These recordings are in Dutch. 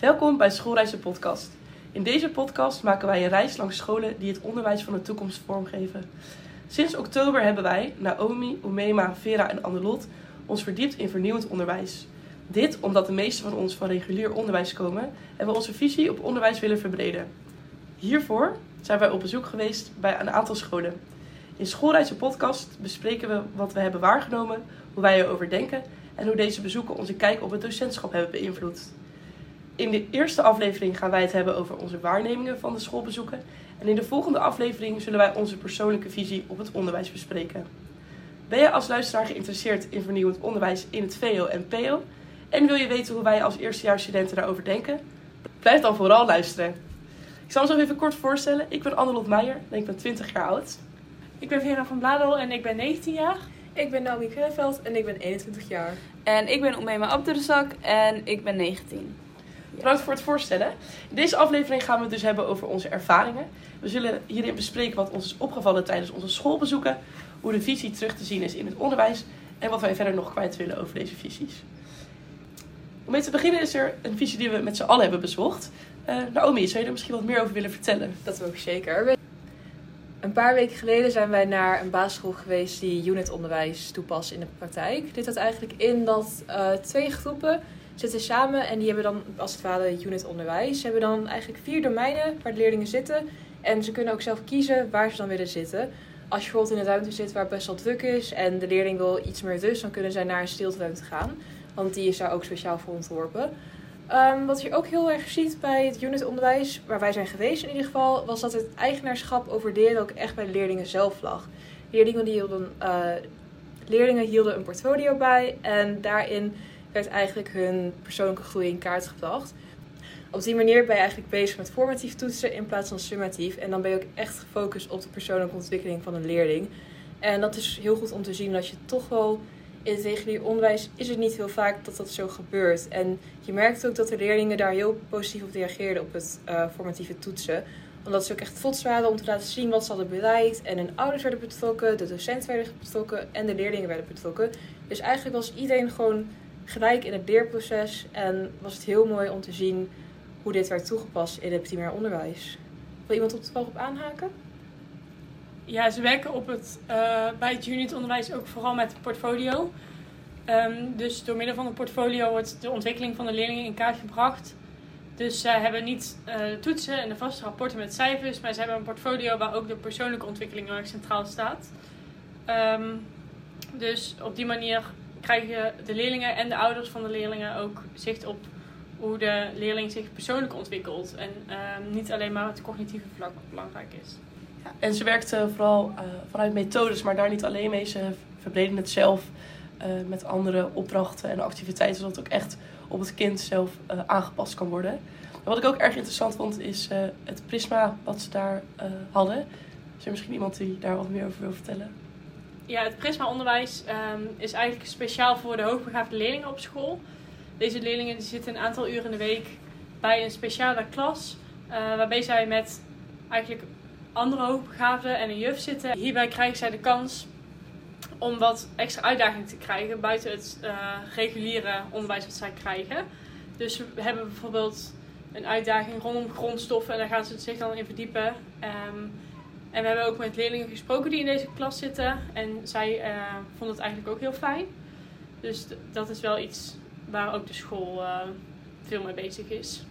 Welkom bij Schoolreizen Podcast. In deze podcast maken wij een reis langs scholen die het onderwijs van de toekomst vormgeven. Sinds oktober hebben wij, Naomi, Umema, Vera en Annelot, ons verdiept in vernieuwend onderwijs. Dit omdat de meesten van ons van regulier onderwijs komen en we onze visie op onderwijs willen verbreden. Hiervoor zijn wij op bezoek geweest bij een aantal scholen. In Schoolreizen Podcast bespreken we wat we hebben waargenomen, hoe wij erover denken en hoe deze bezoeken onze kijk op het docentschap hebben beïnvloed. In de eerste aflevering gaan wij het hebben over onze waarnemingen van de schoolbezoeken. En in de volgende aflevering zullen wij onze persoonlijke visie op het onderwijs bespreken. Ben je als luisteraar geïnteresseerd in vernieuwend onderwijs in het VO en PO? En wil je weten hoe wij als eerstejaarsstudenten daarover denken? Blijf dan vooral luisteren. Ik zal mezelf even kort voorstellen. Ik ben Annelot Meijer en ik ben 20 jaar oud. Ik ben Vera van Bladel en ik ben 19 jaar. Ik ben Naomi Kreveld en ik ben 21 jaar. En ik ben Omema Abdurzak en ik ben 19. Bedankt voor het voorstellen. In deze aflevering gaan we het dus hebben over onze ervaringen. We zullen hierin bespreken wat ons is opgevallen tijdens onze schoolbezoeken, hoe de visie terug te zien is in het onderwijs en wat wij verder nog kwijt willen over deze visies. Om mee te beginnen is er een visie die we met z'n allen hebben bezocht. Uh, Naomi, zou je er misschien wat meer over willen vertellen? Dat wil ik zeker. Een paar weken geleden zijn wij naar een basisschool geweest die unitonderwijs toepast in de praktijk. Dit houdt eigenlijk in dat uh, twee groepen zitten samen en die hebben dan als het ware unitonderwijs. Ze hebben dan eigenlijk vier domeinen waar de leerlingen zitten. En ze kunnen ook zelf kiezen waar ze dan willen zitten. Als je bijvoorbeeld in een ruimte zit waar het best wel druk is en de leerling wil iets meer rust, dan kunnen zij naar een stilteruimte gaan. Want die is daar ook speciaal voor ontworpen. Um, wat je ook heel erg ziet bij het unitonderwijs, waar wij zijn geweest in ieder geval, was dat het eigenaarschap over leren ook echt bij de leerlingen zelf lag. Leerlingen, die hielden, uh, leerlingen hielden een portfolio bij en daarin werd eigenlijk hun persoonlijke groei in kaart gebracht. Op die manier ben je eigenlijk bezig met formatief toetsen in plaats van summatief. En dan ben je ook echt gefocust op de persoonlijke ontwikkeling van een leerling. En dat is heel goed om te zien dat je toch wel in het regulier onderwijs is het niet heel vaak dat dat zo gebeurt. En je merkt ook dat de leerlingen daar heel positief op reageerden op het uh, formatieve toetsen. Omdat ze ook echt trots waren om te laten zien wat ze hadden bereikt. En hun ouders werden betrokken, de docenten werden betrokken en de leerlingen werden betrokken. Dus eigenlijk was iedereen gewoon gelijk in het leerproces. En was het heel mooi om te zien hoe dit werd toegepast in het primair onderwijs. Wil iemand op het op aanhaken? Ja, ze werken op het, uh, bij het unitonderwijs ook vooral met portfolio. Um, dus door middel van het portfolio wordt de ontwikkeling van de leerlingen in kaart gebracht. Dus zij hebben niet uh, toetsen en de vaste rapporten met cijfers, maar ze hebben een portfolio waar ook de persoonlijke ontwikkeling erg centraal staat. Um, dus op die manier krijgen de leerlingen en de ouders van de leerlingen ook zicht op hoe de leerling zich persoonlijk ontwikkelt. En um, niet alleen maar het cognitieve vlak belangrijk is. Ja, en ze werkt uh, vooral uh, vanuit methodes, maar daar niet alleen mee. Ze verbreden het zelf uh, met andere opdrachten en activiteiten, zodat het ook echt op het kind zelf aangepast kan worden. En wat ik ook erg interessant vond, is het prisma wat ze daar hadden. Is er misschien iemand die daar wat meer over wil vertellen? Ja, het Prisma-onderwijs um, is eigenlijk speciaal voor de hoogbegaafde leerlingen op school. Deze leerlingen die zitten een aantal uren in de week bij een speciale klas, uh, waarbij zij met eigenlijk andere hoogbegaafden en een juf zitten. Hierbij krijgen zij de kans om wat extra uitdaging te krijgen buiten het uh, reguliere onderwijs dat zij krijgen. Dus we hebben bijvoorbeeld een uitdaging rondom grondstoffen en daar gaan ze zich dan in verdiepen. Um, en we hebben ook met leerlingen gesproken die in deze klas zitten. En zij uh, vonden het eigenlijk ook heel fijn. Dus dat is wel iets waar ook de school uh, veel mee bezig is.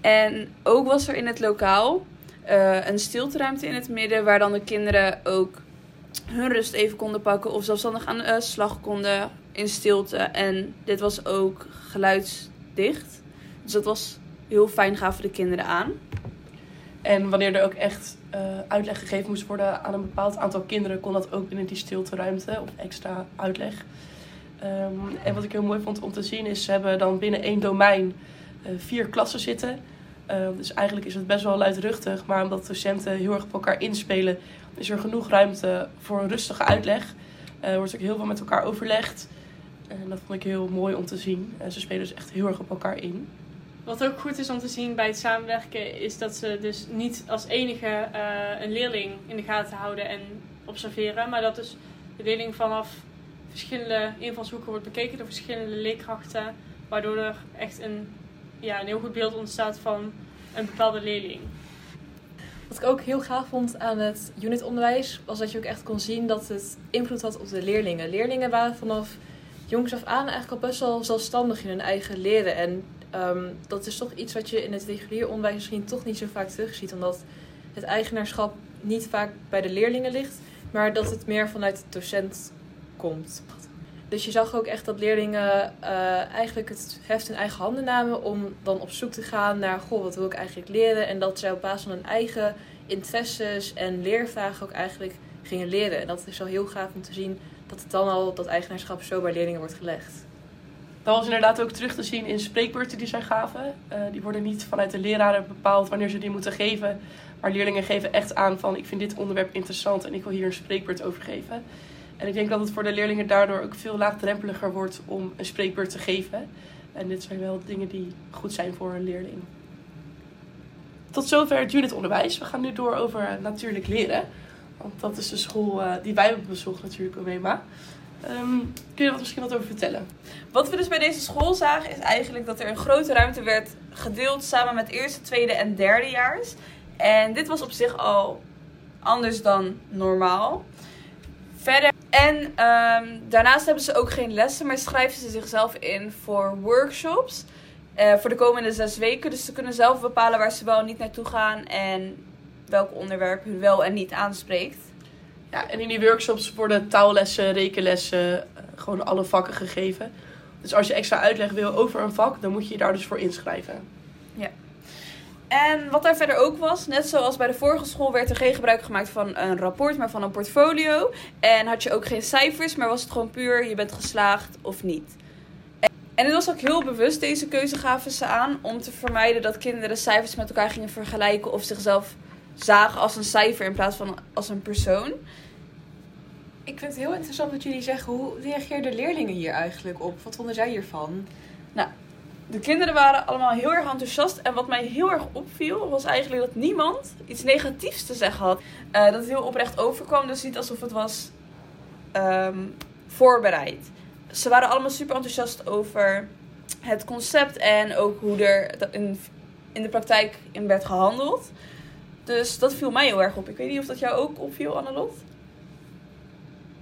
En ook was er in het lokaal uh, een stilteruimte in het midden, waar dan de kinderen ook hun rust even konden pakken of zelfstandig aan de slag konden in stilte. En dit was ook geluidsdicht. Dus dat was heel fijn, gaven de kinderen aan. En wanneer er ook echt uh, uitleg gegeven moest worden aan een bepaald aantal kinderen, kon dat ook binnen die stilteruimte of extra uitleg. Um, en wat ik heel mooi vond om te zien is, ze hebben dan binnen één domein uh, vier klassen zitten. Uh, dus eigenlijk is het best wel luidruchtig, maar omdat docenten heel erg op elkaar inspelen, is er genoeg ruimte voor een rustige uitleg. Er wordt ook heel veel met elkaar overlegd. En dat vond ik heel mooi om te zien. ze spelen dus echt heel erg op elkaar in. Wat ook goed is om te zien bij het samenwerken, is dat ze dus niet als enige uh, een leerling in de gaten houden en observeren, maar dat dus de leerling vanaf verschillende invalshoeken wordt bekeken door verschillende leerkrachten, waardoor er echt een ja, een heel goed beeld ontstaat van een bepaalde leerling. Wat ik ook heel gaaf vond aan het unitonderwijs was dat je ook echt kon zien dat het invloed had op de leerlingen. Leerlingen waren vanaf jongs af aan eigenlijk al best wel zelfstandig in hun eigen leren. En ehm, dat is toch iets wat je in het regulier onderwijs misschien toch niet zo vaak terugziet, omdat het eigenaarschap niet vaak bij de leerlingen ligt, maar dat het meer vanuit de docent komt. Dus je zag ook echt dat leerlingen eh, eigenlijk het heft in eigen handen namen om dan op zoek te gaan naar, goh, wat wil ik eigenlijk leren? En dat zij op basis van hun eigen interesses en leervragen ook eigenlijk gingen leren. En dat is wel heel gaaf om te zien dat het dan al, dat eigenaarschap zo bij leerlingen wordt gelegd. Dat was inderdaad ook terug te zien in spreekbeurten die zij gaven. Eh, die worden niet vanuit de leraren bepaald wanneer ze die moeten geven. Maar leerlingen geven echt aan van ik vind dit onderwerp interessant en ik wil hier een spreekbeurt over geven. En ik denk dat het voor de leerlingen daardoor ook veel laagdrempeliger wordt om een spreekbeurt te geven. En dit zijn wel dingen die goed zijn voor een leerling. Tot zover het unitonderwijs. We gaan nu door over natuurlijk leren. Want dat is de school uh, die wij hebben bezocht natuurlijk, Omema. Um, kun je er misschien wat over vertellen? Wat we dus bij deze school zagen is eigenlijk dat er een grote ruimte werd gedeeld samen met eerste, tweede en derdejaars. En dit was op zich al anders dan normaal. Verder. En um, daarnaast hebben ze ook geen lessen, maar schrijven ze zichzelf in voor workshops. Uh, voor de komende zes weken. Dus ze kunnen zelf bepalen waar ze wel en niet naartoe gaan. En welk onderwerp hun wel en niet aanspreekt. Ja, en in die workshops worden taallessen, rekenlessen, uh, gewoon alle vakken gegeven. Dus als je extra uitleg wil over een vak, dan moet je je daar dus voor inschrijven. Ja. En wat daar verder ook was, net zoals bij de vorige school, werd er geen gebruik gemaakt van een rapport, maar van een portfolio. En had je ook geen cijfers, maar was het gewoon puur je bent geslaagd of niet. En het was ook heel bewust, deze keuze gaven ze aan, om te vermijden dat kinderen cijfers met elkaar gingen vergelijken of zichzelf zagen als een cijfer in plaats van als een persoon. Ik vind het heel interessant dat jullie zeggen, hoe reageerden leerlingen hier eigenlijk op? Wat vonden zij hiervan? Nou, de kinderen waren allemaal heel erg enthousiast. En wat mij heel erg opviel, was eigenlijk dat niemand iets negatiefs te zeggen had. Uh, dat het heel oprecht overkwam, dus niet alsof het was um, voorbereid. Ze waren allemaal super enthousiast over het concept en ook hoe er in, in de praktijk in werd gehandeld. Dus dat viel mij heel erg op. Ik weet niet of dat jou ook opviel, Annelot?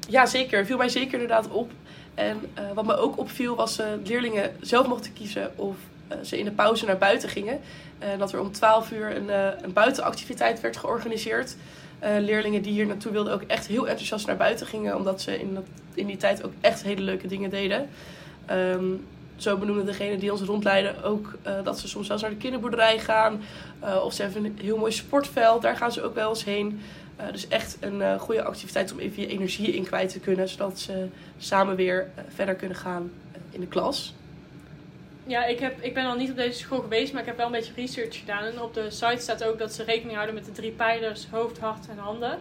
Ja, zeker. viel mij zeker inderdaad op. En uh, wat me ook opviel was dat uh, leerlingen zelf mochten kiezen of uh, ze in de pauze naar buiten gingen. En dat er om 12 uur een, een buitenactiviteit werd georganiseerd. leerlingen die hier naartoe wilden ook echt heel enthousiast naar buiten gingen. Omdat ze in, dat, in die tijd ook echt hele leuke dingen deden. Um, zo benoemde degene die ons rondleiden ook dat ze soms zelfs naar de kinderboerderij gaan. of ze hebben een heel mooi sportveld, daar gaan ze ook wel eens heen. Uh, dus echt een goede activiteit om even je energie in kwijt te kunnen, zodat ze samen weer verder kunnen gaan in de klas. Ja, ik, heb, ik ben al niet op deze school geweest, maar ik heb wel een beetje research gedaan. En op de site staat ook dat ze rekening houden met de drie pijlers hoofd, hart en handen.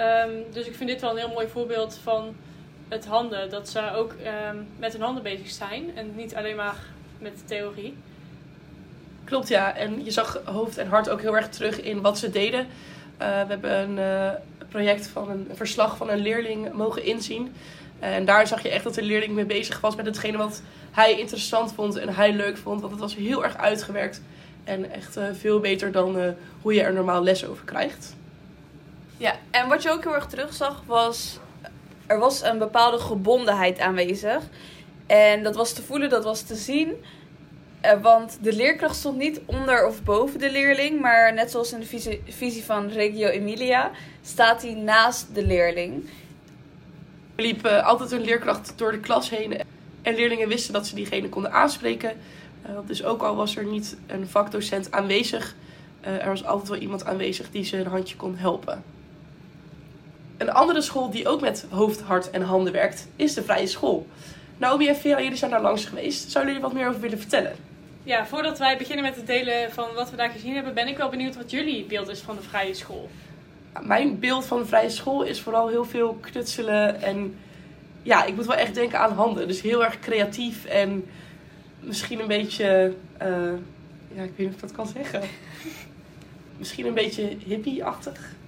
Um, dus ik vind dit wel een heel mooi voorbeeld van het handen. Dat ze ook um, met hun handen bezig zijn en niet alleen maar met de theorie. Klopt, ja. En je zag hoofd en hart ook heel erg terug in wat ze deden. Uh, we hebben een uh, project van een, een verslag van een leerling mogen inzien. En daar zag je echt dat de leerling mee bezig was met hetgene wat hij interessant vond en hij leuk vond. Want het was heel erg uitgewerkt en echt uh, veel beter dan hoe je er normaal les over krijgt. Ja, en wat je ook heel erg terugzag was, er was een bepaalde gebondenheid aanwezig. En dat was te voelen, dat was te zien. Uh, want de leerkracht stond niet onder of boven de leerling, maar net zoals in de visie, van Reggio Emilia staat hij naast de leerling. Er liep uh, altijd een leerkracht door de klas heen en leerlingen wisten dat ze diegene konden aanspreken. Uh, dus ook al was er niet een vakdocent aanwezig, er was altijd wel iemand aanwezig die ze een handje kon helpen. Een andere school die ook met hoofd, hart en handen werkt, is de Vrije School. Naomi en Vera, jullie zijn daar langs geweest. Zouden jullie wat meer over willen vertellen? Ja, voordat wij beginnen met het delen van wat we daar gezien hebben, ben ik wel benieuwd wat jullie beeld is van de vrije school. Mijn beeld van de vrije school is vooral heel veel knutselen en ja, ik moet wel echt denken aan handen. Dus heel erg creatief en misschien een beetje, uh, ja, ik weet niet of ik dat kan zeggen. misschien een beetje hippie-achtig.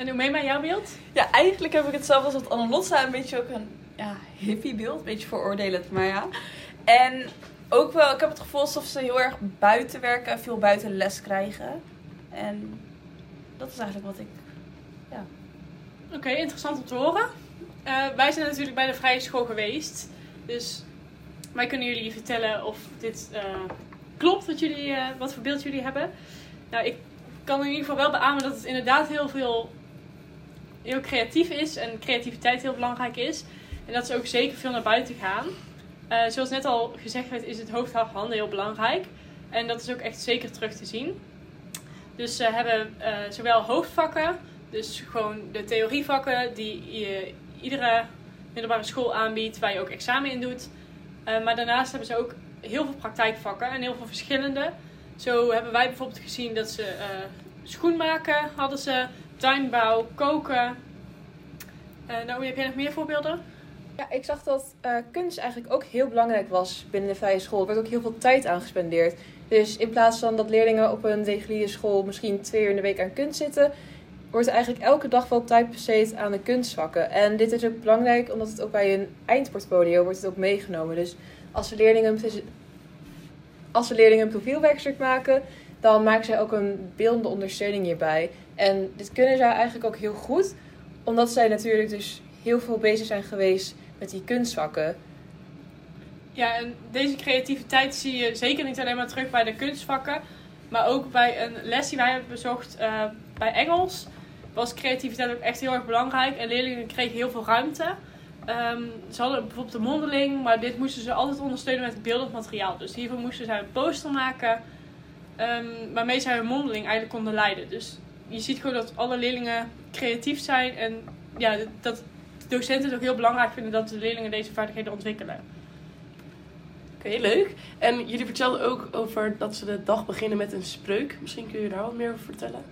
En hoe mee met jouw beeld? Ja, eigenlijk heb ik hetzelfde als wat Annelot zei, een beetje ook een ja, hippie beeld, een beetje veroordelend, maar ja. En ook wel, ik heb het gevoel alsof ze heel erg buiten werken en veel buiten les krijgen. En dat is eigenlijk wat ik. Oké, interessant om te horen. Eh, wij zijn natuurlijk bij de vrije school geweest. Dus wij kunnen jullie vertellen of dit eh, klopt, wat, jullie, eh, wat voor beeld jullie hebben. Nou, ik kan in ieder geval wel beamen dat het inderdaad heel veel heel creatief is en creativiteit heel belangrijk is. En dat ze ook zeker veel naar buiten gaan. Eh, zoals net al gezegd werd, is het hoofd, heel belangrijk. En dat is ook echt zeker terug te zien. Dus ze hebben eh, zowel hoofdvakken, dus gewoon de theorievakken die je iedere middelbare school aanbiedt, waar je ook examen in doet. Eh, maar daarnaast hebben ze ook heel veel praktijkvakken en heel veel verschillende. Zo hebben wij bijvoorbeeld gezien dat ze schoenmaken hadden ze, tuinbouw, koken. Eh nou, heb jij nog meer voorbeelden? Ja, ik zag dat eh, kunst eigenlijk ook heel belangrijk was binnen de vrije school. Er werd ook heel veel tijd aan gespendeerd. Dus in plaats van dat leerlingen op een reguliere school misschien twee uur in de week aan kunst zitten, wordt er eigenlijk elke dag wel tijd besteed aan de kunstvakken. En dit is ook belangrijk omdat het ook bij een eindportfolio wordt het ook meegenomen. Dus als de leerlingen als de leerlingen een profielwerkstuk maken, dan maken zij ook een beeldende ondersteuning hierbij. En dit kunnen zij eigenlijk ook heel goed, omdat zij natuurlijk dus heel veel bezig zijn geweest met die kunstvakken. Ja, en deze creativiteit zie je zeker niet alleen maar terug bij de kunstvakken, maar ook bij een les die wij hebben bezocht eh, bij Engels. Was creativiteit ook echt heel erg belangrijk en leerlingen kregen heel veel ruimte. Ehm, ze hadden bijvoorbeeld een mondeling, maar dit moesten ze altijd ondersteunen met beeldend materiaal. Dus hiervoor moesten zij een poster maken ehm, waarmee zij hun mondeling eigenlijk konden leiden. Dus je ziet gewoon dat alle leerlingen creatief zijn en ja, dat docenten het ook heel belangrijk vinden dat de leerlingen deze vaardigheden ontwikkelen. Oké, leuk. En jullie vertelden ook over dat ze de dag beginnen met een spreuk. Misschien kun je daar wat meer over vertellen.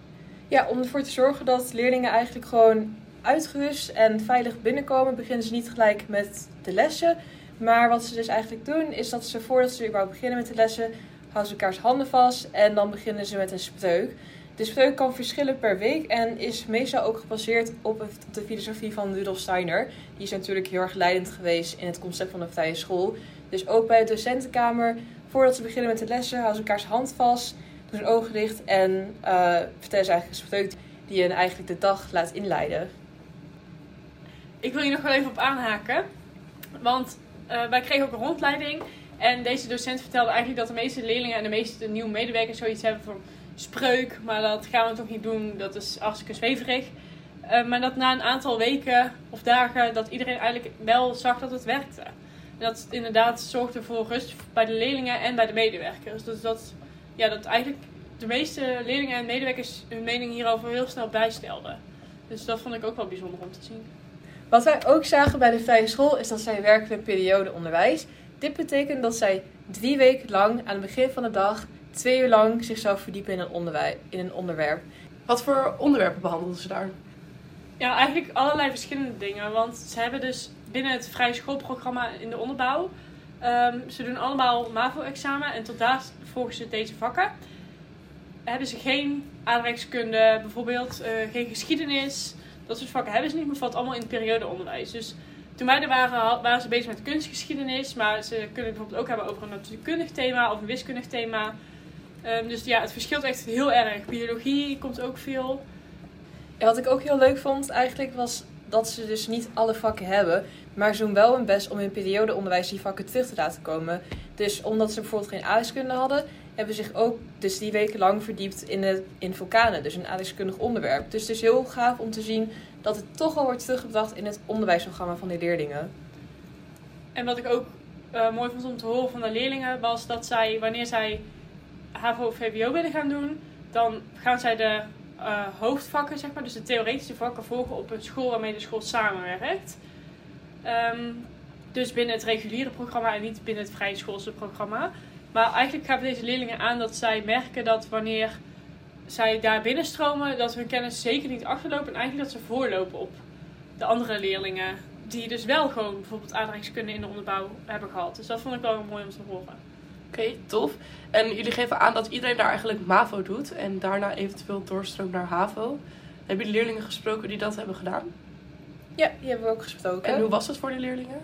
Ja, om ervoor te zorgen dat leerlingen eigenlijk gewoon uitgerust en veilig binnenkomen, beginnen ze niet gelijk met de lessen. Maar wat ze dus eigenlijk doen, is dat ze voordat ze überhaupt beginnen met de lessen, houden ze elkaars handen vast en dan beginnen ze met een spreuk. De spreuk kan verschillen per week en is meestal ook gebaseerd op de filosofie van Rudolf Steiner. Die is natuurlijk heel erg leidend geweest in het concept van de vrije school. Dus ook bij de docentenkamer, voordat ze beginnen met de lessen, houden ze elkaars hand vast, doen hun ogen dicht en eh, vertellen ze eigenlijk een spreuk die hen eigenlijk de dag laat inleiden. Ik wil hier nog wel even op aanhaken. Want eh, wij kregen ook een rondleiding. En deze docent vertelde eigenlijk dat de meeste leerlingen en de meeste nieuwe medewerkers zoiets hebben van spreuk. Maar dat gaan we toch niet doen. Dat is hartstikke zweverig. Eh, maar dat na een aantal weken of dagen dat iedereen eigenlijk wel zag dat het werkte. Dat inderdaad zorgde voor rust bij de leerlingen en bij de medewerkers. Dus dat, ja, dat eigenlijk de meeste leerlingen en medewerkers hun mening hierover heel snel bijstelden. Dus dat vond ik ook wel bijzonder om te zien. Wat wij ook zagen bij de vrije school is dat zij werken met periodeonderwijs. Dit betekent dat zij drie weken lang aan het begin van de dag twee uur lang zichzelf verdiepen in een, onderwij- in een onderwerp. Wat voor onderwerpen behandelden ze daar? Ja, eigenlijk allerlei verschillende dingen. Want ze hebben dus binnen het vrije schoolprogramma in de onderbouw. ehm, ze doen allemaal MAVO-examen en tot daar volgen ze deze vakken. Hebben ze geen aardrijkskunde, bijvoorbeeld eh, geen geschiedenis. Dat soort vakken hebben ze niet, maar valt allemaal in het periodeonderwijs. Dus toen wij er waren, waren ze bezig met kunstgeschiedenis. Maar ze kunnen het bijvoorbeeld ook hebben over een natuurkundig thema of een wiskundig thema. Ehm, dus ja, het verschilt echt heel erg. Biologie komt ook veel. Wat ik ook heel leuk vond eigenlijk was dat ze dus niet alle vakken hebben. Maar ze doen wel hun best om in periodeonderwijs die vakken terug te laten komen. Dus omdat ze bijvoorbeeld geen aardrijkskunde hadden, hebben ze zich ook dus die weken lang verdiept in, het, in vulkanen. Dus een aardrijkskundig onderwerp. Dus het is heel gaaf om te zien dat het toch al wordt teruggebracht in het onderwijsprogramma van die leerlingen. En wat ik ook eh, mooi vond om te horen van de leerlingen was dat zij, wanneer zij HAVO of VWO willen gaan doen, dan gaan zij de eh, hoofdvakken, zeg maar, dus de theoretische vakken volgen op een school waarmee de school samenwerkt. Ehm, dus binnen het reguliere programma en niet binnen het vrije schoolse programma. Maar eigenlijk gaven deze leerlingen aan dat zij merken dat wanneer zij daar binnenstromen, dat hun kennis zeker niet achterlopen en eigenlijk dat ze voorlopen op de andere leerlingen die dus wel gewoon bijvoorbeeld aardrijkskunde in de onderbouw hebben gehad. Dus dat vond ik wel mooi om te horen. Oké, tof. En jullie geven aan dat iedereen daar eigenlijk MAVO doet en daarna eventueel doorstroomt naar HAVO. Hebben jullie leerlingen gesproken die dat hebben gedaan? Ja, die hebben we ook gesproken. En hoe was het voor de leerlingen?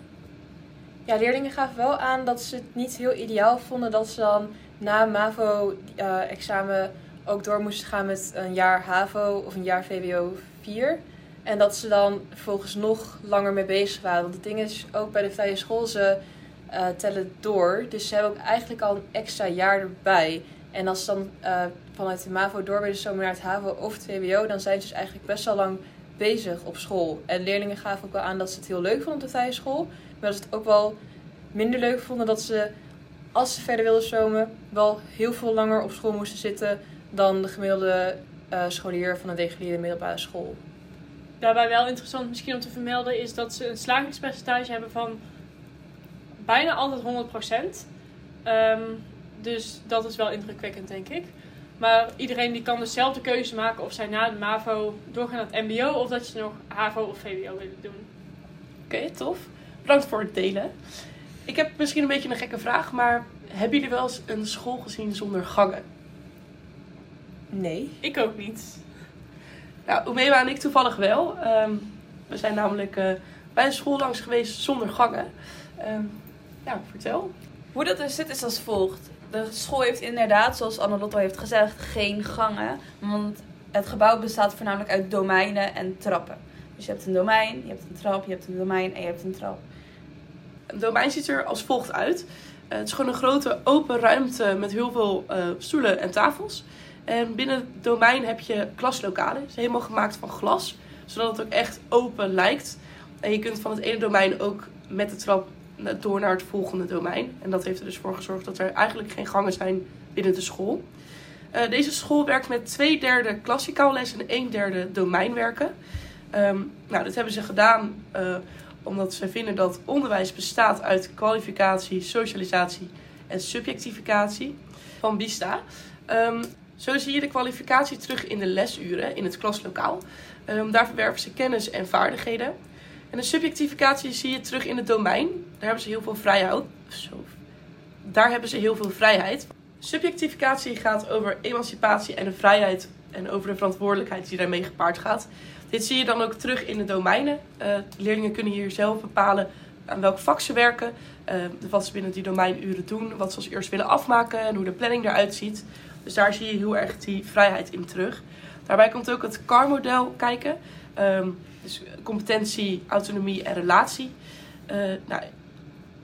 Ja, leerlingen gaven wel aan dat ze het niet heel ideaal vonden dat ze dan na MAVO-examen ook door moesten gaan met een jaar HAVO of een jaar VWO 4. En dat ze dan vervolgens nog langer mee bezig waren. Want het ding is, ook bij de vrije school, ze eh, tellen door. Dus ze hebben ook eigenlijk al een extra jaar erbij. En als ze dan eh, vanuit de MAVO door willen zomer naar het HAVO of het VWO, dan zijn ze dus eigenlijk best wel lang bezig op school. En leerlingen gaven ook wel aan dat ze het heel leuk vonden op de vrije school. Maar dat ze het ook wel minder leuk vonden dat ze, als ze verder wilden stromen, wel heel veel langer op school moesten zitten dan de gemiddelde eh, scholier van een reguliere middelbare school. Daarbij wel interessant misschien om te vermelden is dat ze een slagingspercentage hebben van bijna altijd 100%. Ehm, dus dat is wel indrukwekkend, denk ik. Maar iedereen die kan dus zelf de keuze maken of zij na de MAVO doorgaan naar het MBO of dat ze nog HAVO of VWO willen doen. Oké, tof. Bedankt voor het delen. Ik heb misschien een beetje een gekke vraag, maar hebben jullie wel eens een school gezien zonder gangen? Nee. Ik ook niet. Nou, Omewa en ik toevallig wel. Ehm, we zijn namelijk eh, bij een school langs geweest zonder gangen. Ehm, ja, vertel. Hoe dat dus zit is als volgt. De school heeft inderdaad, zoals Annelotto heeft gezegd, geen gangen. Want het gebouw bestaat voornamelijk uit domeinen en trappen. Dus je hebt een domein, je hebt een trap, je hebt een domein en je hebt een trap. Een domein ziet er als volgt uit. Eh, het is gewoon een grote open ruimte met heel veel eh, stoelen en tafels. En binnen het domein heb je klaslokalen. Het is helemaal gemaakt van glas, zodat het ook echt open lijkt. En je kunt van het ene domein ook met de trap door naar het volgende domein. En dat heeft er dus voor gezorgd dat er eigenlijk geen gangen zijn binnen de school. Eh, deze school werkt met twee derde klassikaal les en een derde domeinwerken. Ehm, nou, dat hebben ze gedaan eh, omdat ze vinden dat onderwijs bestaat uit kwalificatie, socialisatie en subjectificatie van BISTA. Ehm, zo zie je de kwalificatie terug in de lesuren in het klaslokaal. Um, daar verwerven ze kennis en vaardigheden. En de subjectificatie zie je terug in het domein. Daar hebben ze heel veel vrijheid. Daar hebben ze heel veel vrijheid. Subjectificatie gaat over emancipatie en de vrijheid en over de verantwoordelijkheid die daarmee gepaard gaat. Dit zie je dan ook terug in de domeinen. Uh, leerlingen kunnen hier zelf bepalen aan welk vak ze werken, uh, wat ze binnen die domeinuren doen, wat ze als eerst willen afmaken en hoe de planning eruit ziet. Dus daar zie je heel erg die vrijheid in terug. Daarbij komt ook het CAR-model kijken. Um, dus competentie, autonomie en relatie. Uh, nou,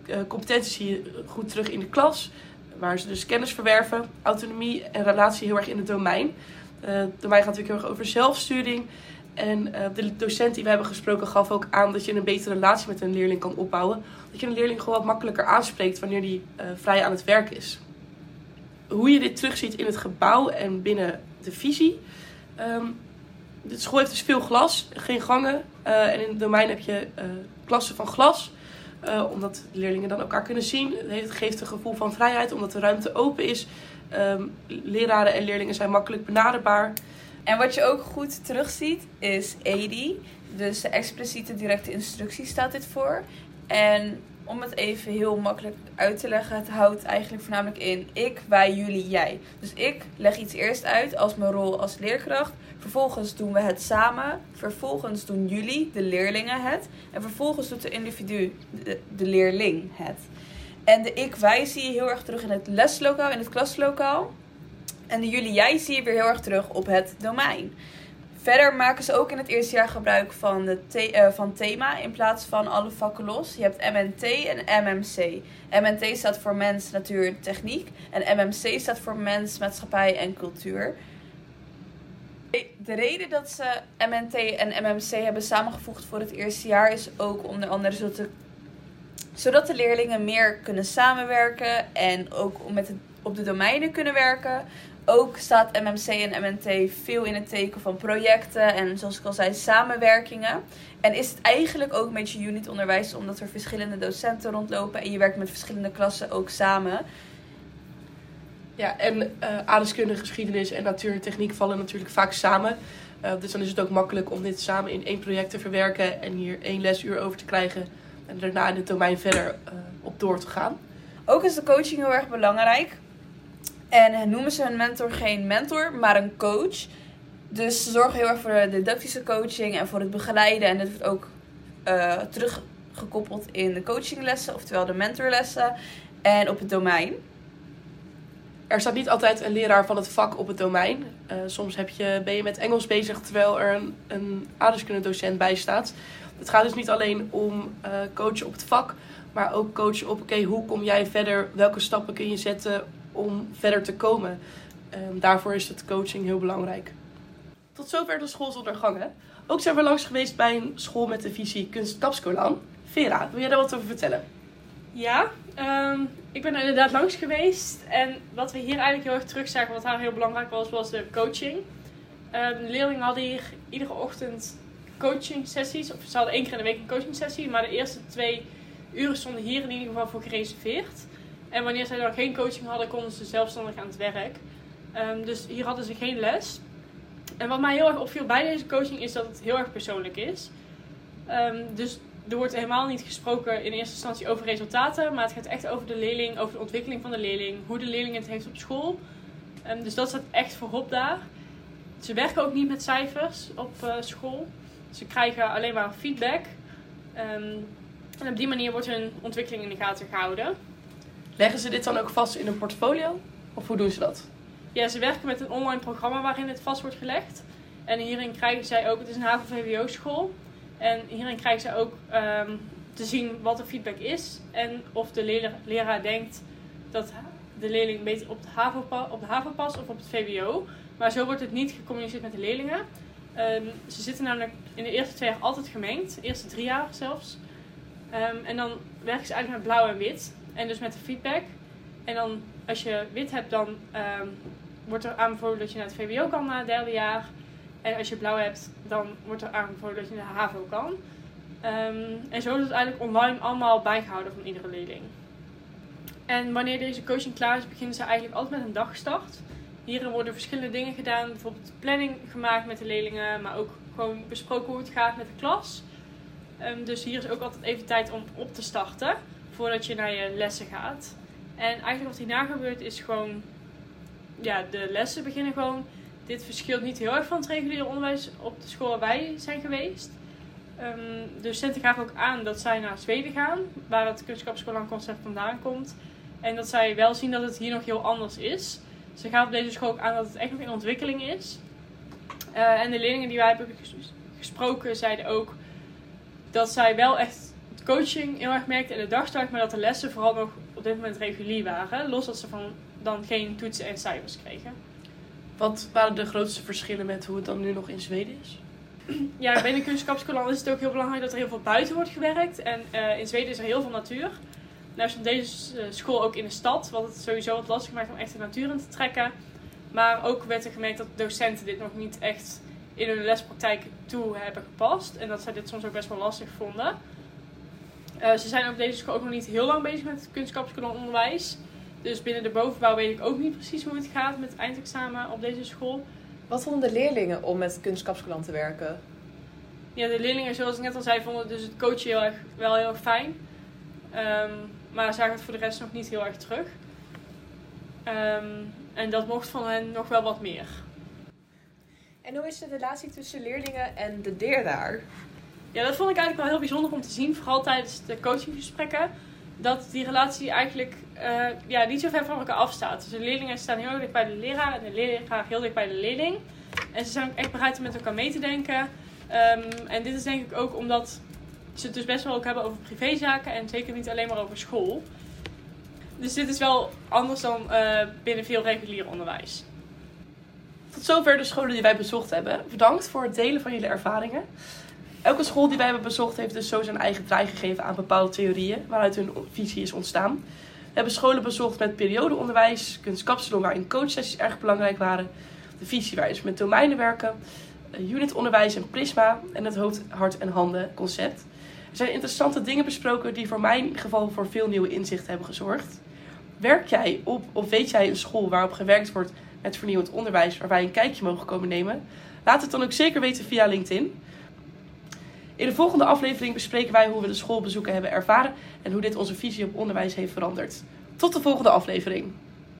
uh, competentie zie je goed terug in de klas, waar ze dus kennis verwerven. Autonomie en relatie heel erg in het domein. Het domein gaat natuurlijk heel erg over zelfsturing. En de docent die we hebben gesproken gaf ook aan dat je een betere relatie met een leerling kan opbouwen. Dat je een leerling gewoon wat makkelijker aanspreekt wanneer die vrij aan het werk is. Hoe je dit terugziet in het gebouw en binnen de visie. Um, de school heeft dus veel glas, geen gangen. Uh, en in het domein heb je uh, klassen van glas. Uh, omdat de leerlingen dan elkaar kunnen zien. Het geeft een gevoel van vrijheid, omdat de ruimte open is. Um, leraren en leerlingen zijn makkelijk benaderbaar. En wat je ook goed terugziet is EDI. Dus de expliciete directe instructie staat dit voor. En om het even heel makkelijk uit te leggen, het houdt eigenlijk voornamelijk in ik, wij, jullie, jij. Dus ik leg iets eerst uit als mijn rol als leerkracht. Vervolgens doen we het samen. Vervolgens doen jullie, de leerlingen, het. En vervolgens doet de individu, de, leerling, het. En de ik, wij zie je heel erg terug in het leslokaal, in het klaslokaal. En de jullie, jij zie je weer heel erg terug op het domein. Verder maken ze ook in het eerste jaar gebruik van, de uh, van thema in plaats van alle vakken los. Je hebt MNT en MMC. MNT staat voor mens, natuur, techniek. En MMC staat voor mens, maatschappij en cultuur. De reden dat ze MNT en MMC hebben samengevoegd voor het eerste jaar is ook onder andere zodat de, zodat de leerlingen meer kunnen samenwerken en ook met op de domeinen kunnen werken. Ook staat MMC en MNT veel in het teken van projecten en zoals ik al zei, samenwerkingen. En is het eigenlijk ook een beetje unitonderwijs omdat er verschillende docenten rondlopen en je werkt met verschillende klassen ook samen. Ja, en uh, aardeskunde, geschiedenis en natuur en techniek vallen natuurlijk vaak samen. Uh, dus dan is het ook makkelijk om dit samen in één project te verwerken en hier één lesuur over te krijgen. En daarna in het domein verder uh, op door te gaan. Ook is de coaching heel erg belangrijk. En noemen ze hun mentor geen mentor, maar een coach. Dus ze zorgen heel erg voor de didactische coaching en voor het begeleiden. En dit wordt ook terug gekoppeld in de coachinglessen, oftewel de mentorlessen en op het domein. Er staat niet altijd een leraar van het vak op het domein. Uh, soms heb je, ben je met Engels bezig terwijl er een, een aardrijkskunde bij staat. Het gaat dus niet alleen om uh, coachen op het vak, maar ook coachen op oké, hoe kom jij verder? Welke stappen kun je zetten om verder te komen? Um, daarvoor is het coaching heel belangrijk. Tot zover de school zonder gangen. Ook zijn we langs geweest bij een school met de visie Kunst Kapskolan. Vera, wil jij daar wat over vertellen? Ja, um, ik ben er inderdaad langs geweest. En wat we hier eigenlijk heel erg terug zagen, wat daar heel belangrijk was, was de coaching. Um, de leerlingen hadden hier iedere ochtend coaching sessies. Of ze hadden één keer in de week een coaching sessie. Maar de eerste twee uren stonden hier in ieder geval voor gereserveerd. En wanneer zij dan geen coaching hadden, konden ze zelfstandig aan het werk. Um, dus hier hadden ze geen les. En wat mij heel erg opviel bij deze coaching is dat het heel erg persoonlijk is. Um, dus er wordt helemaal niet gesproken in eerste instantie over resultaten, maar het gaat echt over de leerling, over de ontwikkeling van de leerling, hoe de leerling het heeft op school. Um, dus dat staat echt voorop daar. Ze werken ook niet met cijfers op uh, school. Ze krijgen alleen maar feedback. En op die manier wordt hun ontwikkeling in de gaten gehouden. Leggen ze dit dan ook vast in een portfolio? Of hoe doen ze dat? Ja, ze werken met een online programma waarin het vast wordt gelegd. En hierin krijgen zij ook, het is een HAVO-VWO-school. En hierin krijgen zij ook um, te zien wat de feedback is. En of de leraar, denkt dat de leerling beter op de, HAVO, op de HAVO past of op het VWO. Maar zo wordt het niet gecommuniceerd met de leerlingen. Um, ze zitten namelijk in de eerste twee jaar altijd gemengd. De eerste drie jaar zelfs. Um, en dan werken ze eigenlijk met blauw en wit. En dus met de feedback. En dan als je wit hebt, dan um, wordt er aanbevolen dat je naar het VWO kan na het derde jaar. En als je blauw hebt, dan wordt er aanbevolen dat je naar de HAVO kan. Um, en zo is het eigenlijk online allemaal bijgehouden van iedere leerling. En wanneer deze coaching klaar is, beginnen ze eigenlijk altijd met een dagstart. Hierin worden verschillende dingen gedaan, bijvoorbeeld planning gemaakt met de leerlingen, maar ook gewoon besproken hoe het gaat met de klas. Um, dus hier is ook altijd even tijd om op te starten voordat je naar je lessen gaat. En eigenlijk wat hierna gebeurt is gewoon, ja, de lessen beginnen gewoon. Dit verschilt niet heel erg van het reguliere onderwijs op de school waar wij zijn geweest. Um, de docenten gaven ook aan dat zij naar Zweden gaan, waar het concept vandaan komt. En dat zij wel zien dat het hier nog heel anders is. Ze gaven op deze school ook aan dat het echt nog in ontwikkeling is. Uh, en de leerlingen die wij hebben gesproken zeiden ook dat zij wel echt coaching heel erg merkten in de dagstart, maar dat de lessen vooral nog op dit moment regulier waren. Los dat ze van dan geen toetsen en cijfers kregen. Wat waren de grootste verschillen met hoe het dan nu nog in Zweden is? Ja, binnen kunstschapsskolan is het ook heel belangrijk dat er heel veel buiten wordt gewerkt. En uh, in Zweden is er heel veel natuur. Nou is deze uh, school ook in de stad, wat het sowieso wat lastig maakt om echt de natuur in te trekken. Maar ook werd er gemerkt dat docenten dit nog niet echt in hun lespraktijk toe hebben gepast. En dat zij dit soms ook best wel lastig vonden. Uh, ze zijn op deze school ook nog niet heel lang bezig met het onderwijs. Dus binnen de bovenbouw weet ik ook niet precies hoe het gaat met het eindexamen op deze school. Wat vonden de leerlingen om met kunstkapskolan te werken? Ja, de leerlingen, zoals ik net al zei, vonden dus het coachen heel erg, wel heel erg fijn. Um, maar zagen het voor de rest nog niet heel erg terug. Um, en dat mocht van hen nog wel wat meer. En hoe is de relatie tussen leerlingen en de leraar? Ja, dat vond ik eigenlijk wel heel bijzonder om te zien, vooral tijdens de coachinggesprekken. Dat die relatie eigenlijk uh, ja, niet zo ver van elkaar afstaat. Dus de leerlingen staan heel dicht bij de leraar en de leraar heel dicht bij de leerling. En ze zijn echt bereid om met elkaar mee te denken. Um, en dit is denk ik ook omdat ze het dus best wel ook hebben over privézaken en zeker niet alleen maar over school. Dus dit is wel anders dan uh, binnen veel regulier onderwijs. Tot zover de scholen die wij bezocht hebben. Bedankt voor het delen van jullie ervaringen. Elke school die wij hebben bezocht heeft dus zo zijn eigen draai gegeven aan bepaalde theorieën waaruit hun visie is ontstaan. We hebben scholen bezocht met periodeonderwijs, kunstkapsalon waarin coachsessies erg belangrijk waren, de visie waarin ze met domeinen werken, unitonderwijs en prisma en het hoofd, hart en handen concept. Er zijn interessante dingen besproken die voor mij in ieder geval voor veel nieuwe inzichten hebben gezorgd. Werk jij op of weet jij een school waarop gewerkt wordt met vernieuwend onderwijs waar wij een kijkje mogen komen nemen? Laat het dan ook zeker weten via LinkedIn. In de volgende aflevering bespreken wij hoe we de schoolbezoeken hebben ervaren en hoe dit onze visie op onderwijs heeft veranderd. Tot de volgende aflevering.